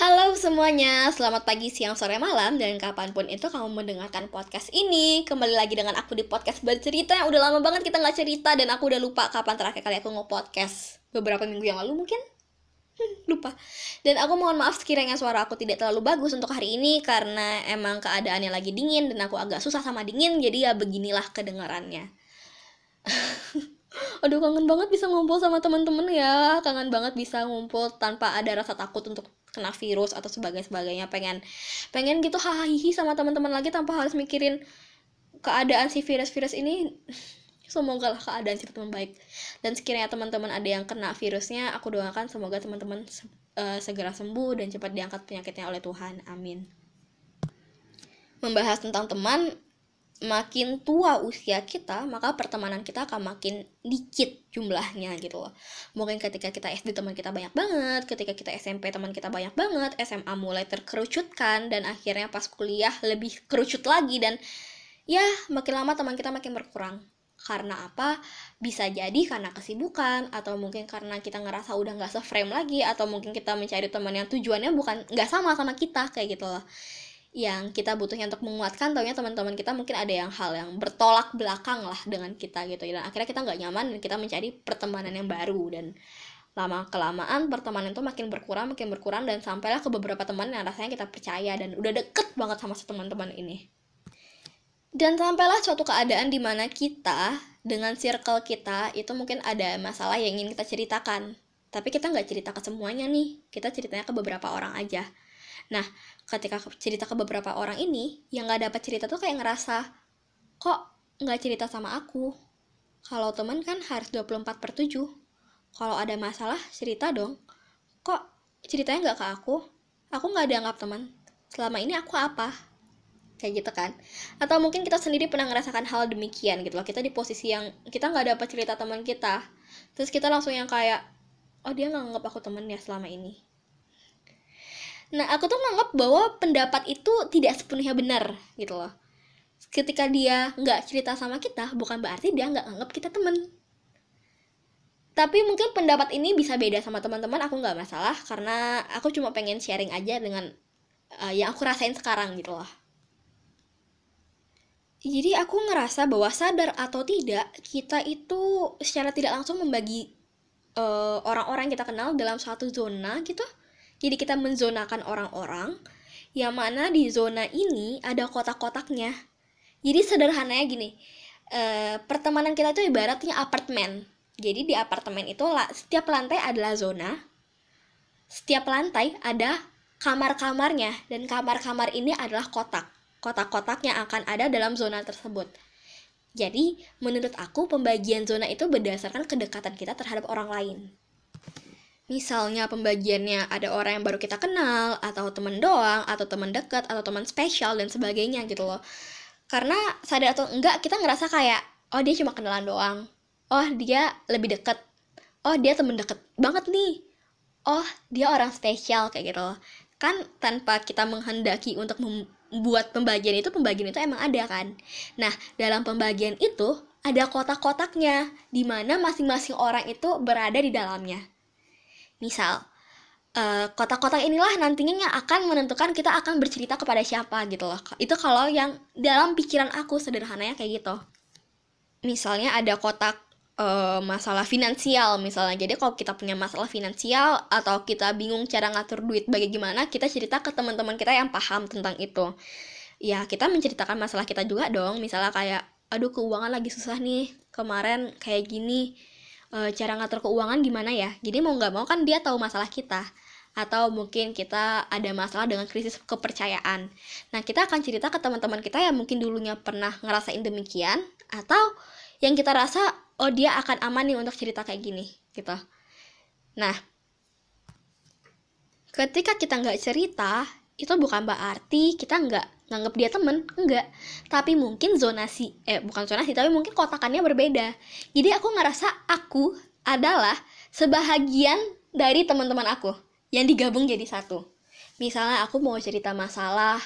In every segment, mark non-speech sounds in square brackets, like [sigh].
Halo semuanya, selamat pagi, siang, sore, malam Dan kapan pun itu kamu mendengarkan podcast ini. Kembali lagi dengan aku di podcast bercerita Yang udah lama banget kita nggak cerita Dan aku udah lupa kapan terakhir kali aku nge-podcast. Beberapa minggu yang lalu mungkin? Hmm, lupa. Dan aku mohon maaf sekiranya suara aku tidak terlalu bagus untuk hari ini Karena emang keadaannya lagi dingin Dan aku agak susah sama dingin Jadi ya beginilah kedengarannya. [laughs] Aduh kangen banget bisa ngumpul sama teman-teman ya. Kangen banget bisa ngumpul tanpa ada rasa takut untuk kena virus atau sebagainya sebagainya pengen pengen gitu hahaha sama teman-teman lagi tanpa harus mikirin keadaan si virus-virus ini. [laughs] Semoga lah keadaan si teman baik. Dan sekiranya teman-teman ada yang kena virusnya aku doakan semoga teman-teman uh, segera sembuh dan cepat diangkat penyakitnya oleh Tuhan. Amin. Membahas tentang teman makin tua usia kita, maka pertemanan kita akan makin dikit jumlahnya gitu loh. Mungkin ketika kita SD teman kita banyak banget, ketika kita SMP teman kita banyak banget, SMA mulai terkerucutkan dan akhirnya pas kuliah lebih kerucut lagi dan ya makin lama teman kita makin berkurang. Karena apa? Bisa jadi karena kesibukan atau mungkin karena kita ngerasa udah nggak se-frame lagi atau mungkin kita mencari teman yang tujuannya bukan nggak sama sama kita kayak gitu loh yang kita butuhnya untuk menguatkan taunya teman-teman kita mungkin ada yang hal yang bertolak belakang lah dengan kita gitu. Dan akhirnya kita nggak nyaman dan kita mencari pertemanan yang baru. Dan lama kelamaan pertemanan itu makin berkurang makin berkurang dan sampailah ke beberapa teman yang rasanya kita percaya dan udah deket banget sama teman-teman ini. Dan sampailah suatu keadaan di mana kita dengan circle kita itu mungkin ada masalah yang ingin kita ceritakan. Tapi kita nggak cerita ke semuanya nih kita ceritanya ke beberapa orang aja. Nah, ketika cerita ke beberapa orang ini, yang gak dapat cerita tuh kayak ngerasa, kok gak cerita sama aku? Kalau teman kan harus 24 per 7. Kalau ada masalah, cerita dong. Kok ceritanya gak ke aku? Aku gak dianggap teman. Selama ini aku apa? Kayak gitu kan. Atau mungkin kita sendiri pernah ngerasakan hal demikian gitu loh. Kita di posisi yang kita gak dapat cerita teman kita. Terus kita langsung yang kayak, oh dia gak nganggap aku teman ya selama ini Nah, aku tuh nganggap bahwa pendapat itu tidak sepenuhnya benar gitu loh. Ketika dia nggak cerita sama kita, bukan berarti dia nggak anggap kita temen. Tapi mungkin pendapat ini bisa beda sama teman-teman, aku nggak masalah karena aku cuma pengen sharing aja dengan uh, yang aku rasain sekarang gitu loh. Jadi aku ngerasa bahwa sadar atau tidak, kita itu secara tidak langsung membagi eh, orang-orang uh, kita kenal dalam suatu zona gitu jadi kita menzonakan orang-orang yang mana di zona ini ada kotak-kotaknya. Jadi sederhananya gini, eh, pertemanan kita itu ibaratnya apartemen. Jadi di apartemen itu setiap lantai adalah zona, setiap lantai ada kamar-kamarnya dan kamar-kamar ini adalah kotak. Kotak-kotak yang akan ada dalam zona tersebut. Jadi, menurut aku pembagian zona itu berdasarkan kedekatan kita terhadap orang lain misalnya pembagiannya ada orang yang baru kita kenal atau temen doang atau teman dekat atau teman spesial dan sebagainya gitu loh. Karena sadar atau enggak kita ngerasa kayak oh dia cuma kenalan doang. Oh dia lebih deket. Oh dia temen deket banget nih. Oh dia orang spesial kayak gitu loh. Kan tanpa kita menghendaki untuk membuat pembagian itu pembagian itu emang ada kan? Nah dalam pembagian itu ada kotak-kotaknya di mana masing-masing orang itu berada di dalamnya Misal, uh, kotak-kotak inilah nantinya yang akan menentukan kita akan bercerita kepada siapa gitu loh. Itu kalau yang dalam pikiran aku sederhananya kayak gitu. Misalnya ada kotak uh, masalah finansial misalnya. Jadi kalau kita punya masalah finansial atau kita bingung cara ngatur duit bagaimana, kita cerita ke teman-teman kita yang paham tentang itu. Ya, kita menceritakan masalah kita juga dong. Misalnya kayak, aduh keuangan lagi susah nih, kemarin kayak gini e, cara ngatur keuangan gimana ya jadi mau nggak mau kan dia tahu masalah kita atau mungkin kita ada masalah dengan krisis kepercayaan. Nah, kita akan cerita ke teman-teman kita yang mungkin dulunya pernah ngerasain demikian atau yang kita rasa oh dia akan aman nih untuk cerita kayak gini gitu. Nah, ketika kita nggak cerita, itu bukan berarti kita nggak nganggap dia temen? Enggak. Tapi mungkin zonasi eh bukan zonasi tapi mungkin kotakannya berbeda. Jadi aku ngerasa aku adalah sebahagian dari teman-teman aku yang digabung jadi satu. Misalnya aku mau cerita masalah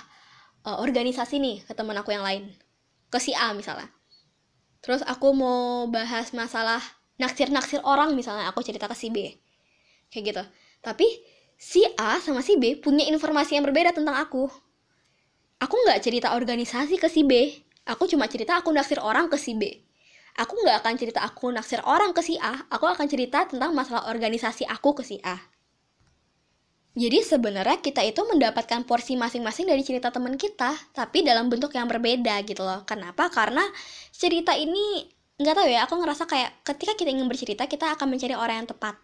uh, organisasi nih ke teman aku yang lain. Ke si A misalnya. Terus aku mau bahas masalah naksir-naksir orang misalnya aku cerita ke si B. Kayak gitu. Tapi si A sama si B punya informasi yang berbeda tentang aku. Aku nggak cerita organisasi ke si B. Aku cuma cerita aku naksir orang ke si B. Aku nggak akan cerita aku naksir orang ke si A. Aku akan cerita tentang masalah organisasi aku ke si A. Jadi sebenarnya kita itu mendapatkan porsi masing-masing dari cerita teman kita, tapi dalam bentuk yang berbeda gitu loh. Kenapa? Karena cerita ini nggak tahu ya, aku ngerasa kayak ketika kita ingin bercerita, kita akan mencari orang yang tepat.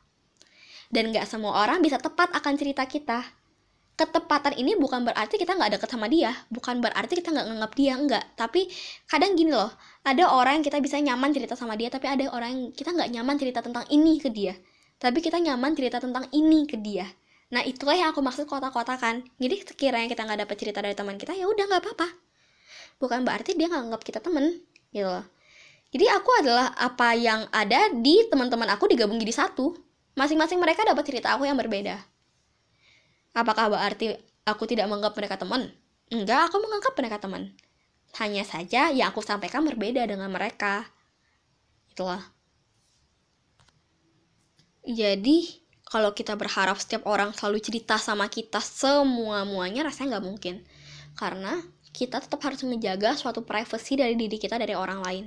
Dan nggak semua orang bisa tepat akan cerita kita. Ketepatan ini bukan berarti kita nggak deket sama dia, bukan berarti kita nggak nganggap dia, enggak. Tapi kadang gini loh, ada orang yang kita bisa nyaman cerita sama dia, tapi ada orang yang kita nggak nyaman cerita tentang ini ke dia. Tapi kita nyaman cerita tentang ini ke dia Nah itulah yang aku maksud kotak-kotakan. Jadi sekiranya kita nggak dapat cerita dari teman kita, ya udah nggak apa-apa. Bukan berarti dia nggak anggap kita temen, gitu loh. Jadi aku adalah apa yang ada di teman-teman aku digabung jadi satu. Masing-masing mereka dapat cerita aku yang berbeda. Apakah berarti aku tidak menganggap mereka teman? Enggak, aku menganggap mereka teman. Hanya saja yang aku sampaikan berbeda dengan mereka. Itulah. Jadi, kalau kita berharap setiap orang selalu cerita sama kita semua-muanya rasanya nggak mungkin. Karena kita tetap harus menjaga suatu privacy dari diri kita dari orang lain.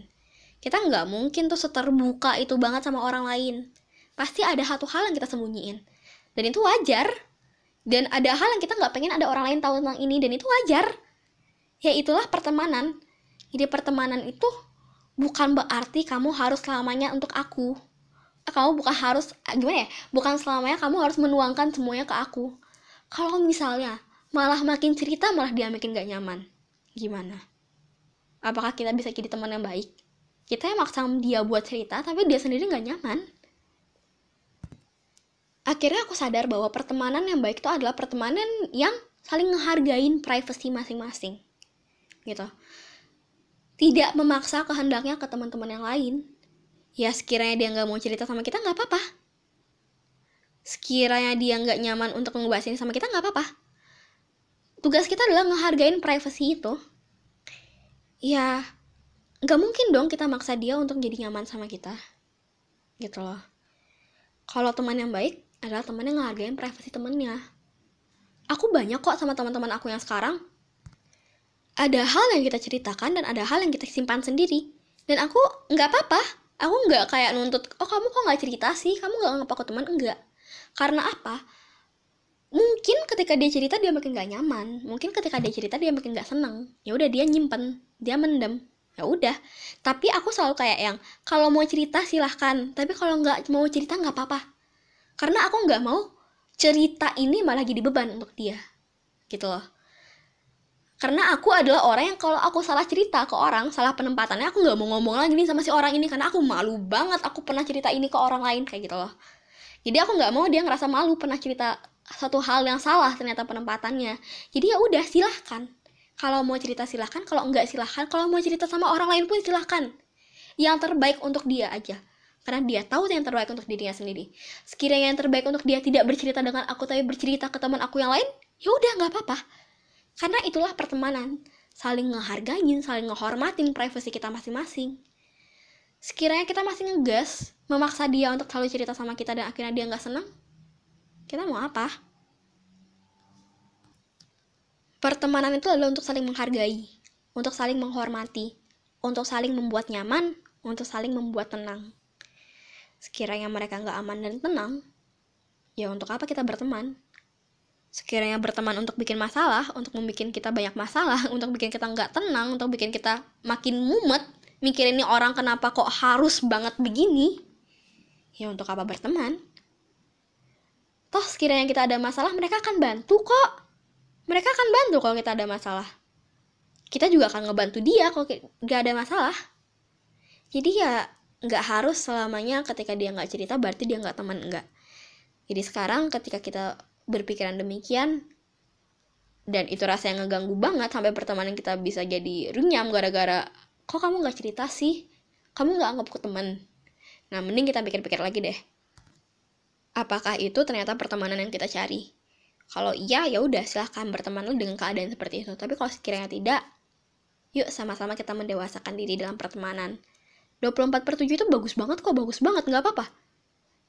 Kita nggak mungkin tuh seterbuka itu banget sama orang lain. Pasti ada satu hal yang kita sembunyiin. Dan itu wajar. Dan ada hal yang kita nggak pengen ada orang lain tahu tentang ini dan itu wajar. Ya itulah pertemanan. Jadi pertemanan itu bukan berarti kamu harus selamanya untuk aku. Kamu bukan harus gimana ya? Bukan selamanya kamu harus menuangkan semuanya ke aku. Kalau misalnya malah makin cerita malah dia makin gak nyaman. Gimana? Apakah kita bisa jadi teman yang baik? Kita yang maksa dia buat cerita tapi dia sendiri gak nyaman akhirnya aku sadar bahwa pertemanan yang baik itu adalah pertemanan yang saling menghargain privasi masing-masing gitu. Tidak memaksa kehendaknya ke teman-teman yang lain. Ya sekiranya dia nggak mau cerita sama kita nggak apa-apa. Sekiranya dia nggak nyaman untuk ngebahas ini sama kita nggak apa-apa. Tugas kita adalah ngehargain privacy itu. Ya nggak mungkin dong kita maksa dia untuk jadi nyaman sama kita gitu loh. Kalau teman yang baik adalah teman yang ngehargain privasi temennya. Aku banyak kok sama teman-teman aku yang sekarang. Ada hal yang kita ceritakan dan ada hal yang kita simpan sendiri. Dan aku nggak apa-apa. Aku nggak kayak nuntut oh kamu kok nggak cerita sih? Kamu nggak ngapa ke teman? Enggak karena apa? Mungkin ketika dia cerita dia makin gak nyaman. Mungkin ketika dia cerita dia makin gak seneng. Ya udah dia nyimpen. Dia mendem. Ya udah. Tapi aku selalu kayak yang kalau mau cerita silahkan. Tapi kalau nggak mau cerita nggak apa-apa karena aku nggak mau cerita ini malah jadi beban untuk dia. Gitu loh. Karena aku adalah orang yang kalau aku salah cerita ke orang salah penempatannya aku nggak mau ngomong lagi nih sama si orang ini karena aku malu banget aku pernah cerita ini ke orang lain kayak gitu loh. Jadi aku nggak mau dia ngerasa malu pernah cerita satu hal yang salah ternyata penempatannya. Jadi ya udah silahkan. Kalau mau cerita silahkan kalau enggak silahkan kalau mau cerita sama orang lain pun silahkan. Yang terbaik untuk dia aja karena dia tahu yang terbaik untuk dirinya sendiri sekiranya yang terbaik untuk dia tidak bercerita dengan aku tapi bercerita ke teman aku yang lain ya udah nggak apa-apa karena itulah pertemanan, saling ngehargain, saling ngehormatin privasi kita masing-masing. Sekiranya kita masih ngegas, memaksa dia untuk selalu cerita sama kita dan akhirnya dia nggak senang, kita mau apa? Pertemanan itu adalah untuk saling menghargai, untuk saling menghormati, untuk saling membuat nyaman, untuk saling membuat tenang. Sekiranya mereka nggak aman dan tenang, ya untuk apa kita berteman? sekiranya berteman untuk bikin masalah, untuk membuat kita banyak masalah, [laughs] untuk bikin kita nggak tenang, untuk bikin kita makin mumet, mikirin ini orang kenapa kok harus banget begini, ya untuk apa berteman? Toh sekiranya kita ada masalah, mereka akan bantu kok. Mereka akan bantu kalau kita ada masalah. Kita juga akan ngebantu dia kalau nggak ada masalah. Jadi ya nggak harus selamanya ketika dia nggak cerita berarti dia nggak teman enggak. Jadi sekarang ketika kita berpikiran demikian dan itu rasa yang ngeganggu banget sampai pertemanan kita bisa jadi runyam gara-gara kok kamu nggak cerita sih? Kamu nggak anggap ke teman? Nah mending kita pikir-pikir lagi deh. Apakah itu ternyata pertemanan yang kita cari? Kalau iya ya udah silahkan berteman dengan keadaan seperti itu. Tapi kalau sekiranya tidak yuk sama-sama kita mendewasakan diri dalam pertemanan 24 per 7 itu bagus banget kok bagus banget nggak apa-apa.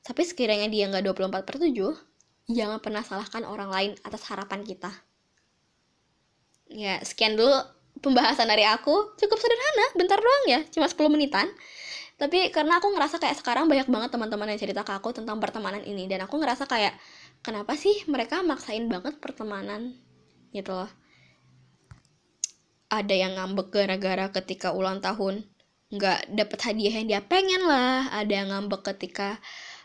Tapi sekiranya dia nggak 24 per 7 jangan pernah salahkan orang lain atas harapan kita. Ya sekian dulu pembahasan dari aku. Cukup sederhana bentar doang ya cuma 10 menitan. Tapi karena aku ngerasa kayak sekarang banyak banget teman-teman yang cerita ke aku tentang pertemanan ini. Dan aku ngerasa kayak kenapa sih mereka maksain banget pertemanan? Gitu loh. Ada yang ngambek gara-gara ketika ulang tahun nggak dapet hadiah yang dia pengen lah. Ada yang ngambek ketika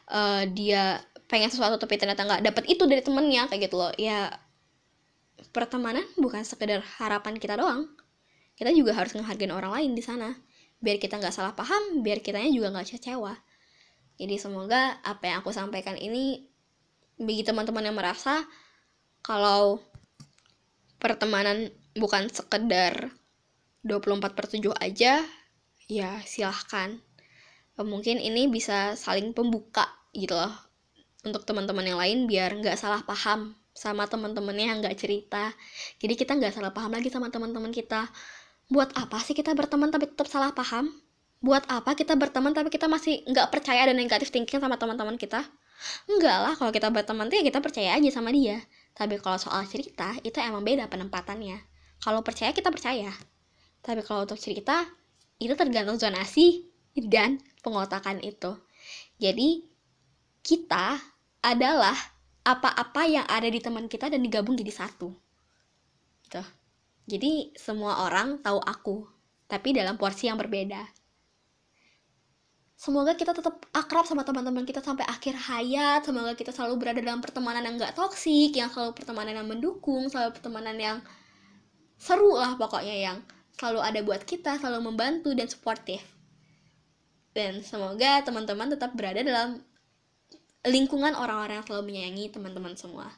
uh, dia pengen sesuatu tapi ternyata nggak dapet itu dari temennya kayak gitu loh. Ya pertemanan bukan sekedar harapan kita doang. Kita juga harus menghargai orang lain di sana. Biar kita nggak salah paham biar kitanya juga nggak kecewa. Jadi semoga apa yang aku sampaikan ini bagi teman-teman yang merasa kalau pertemanan bukan sekedar 24 per 7 aja ya silahkan mungkin ini bisa saling pembuka gitu loh untuk teman-teman yang lain biar nggak salah paham sama teman-temannya yang nggak cerita jadi kita nggak salah paham lagi sama teman-teman kita buat apa sih kita berteman tapi tetap salah paham? Buat apa kita berteman tapi kita masih nggak percaya dan negatif thinking sama teman-teman kita? Enggak lah, kalau kita berteman tuh ya kita percaya aja sama dia. Tapi kalau soal cerita, itu emang beda penempatannya. Kalau percaya, kita percaya. Tapi kalau untuk cerita, itu tergantung zonasi dan pengotakan itu. Jadi, kita adalah apa-apa yang ada di teman kita dan digabung jadi satu. Gitu. Jadi semua orang tahu aku, tapi dalam porsi yang berbeda. Semoga kita tetap akrab sama teman-teman kita sampai akhir hayat. Semoga kita selalu berada dalam pertemanan yang gak toksik, yang selalu pertemanan yang mendukung, selalu pertemanan yang seru lah pokoknya yang selalu ada buat kita, selalu membantu dan suportif. Dan semoga teman-teman tetap berada dalam lingkungan orang-orang yang selalu menyayangi teman-teman semua.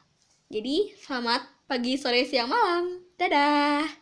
Jadi, selamat pagi, sore, siang, malam. Dadah!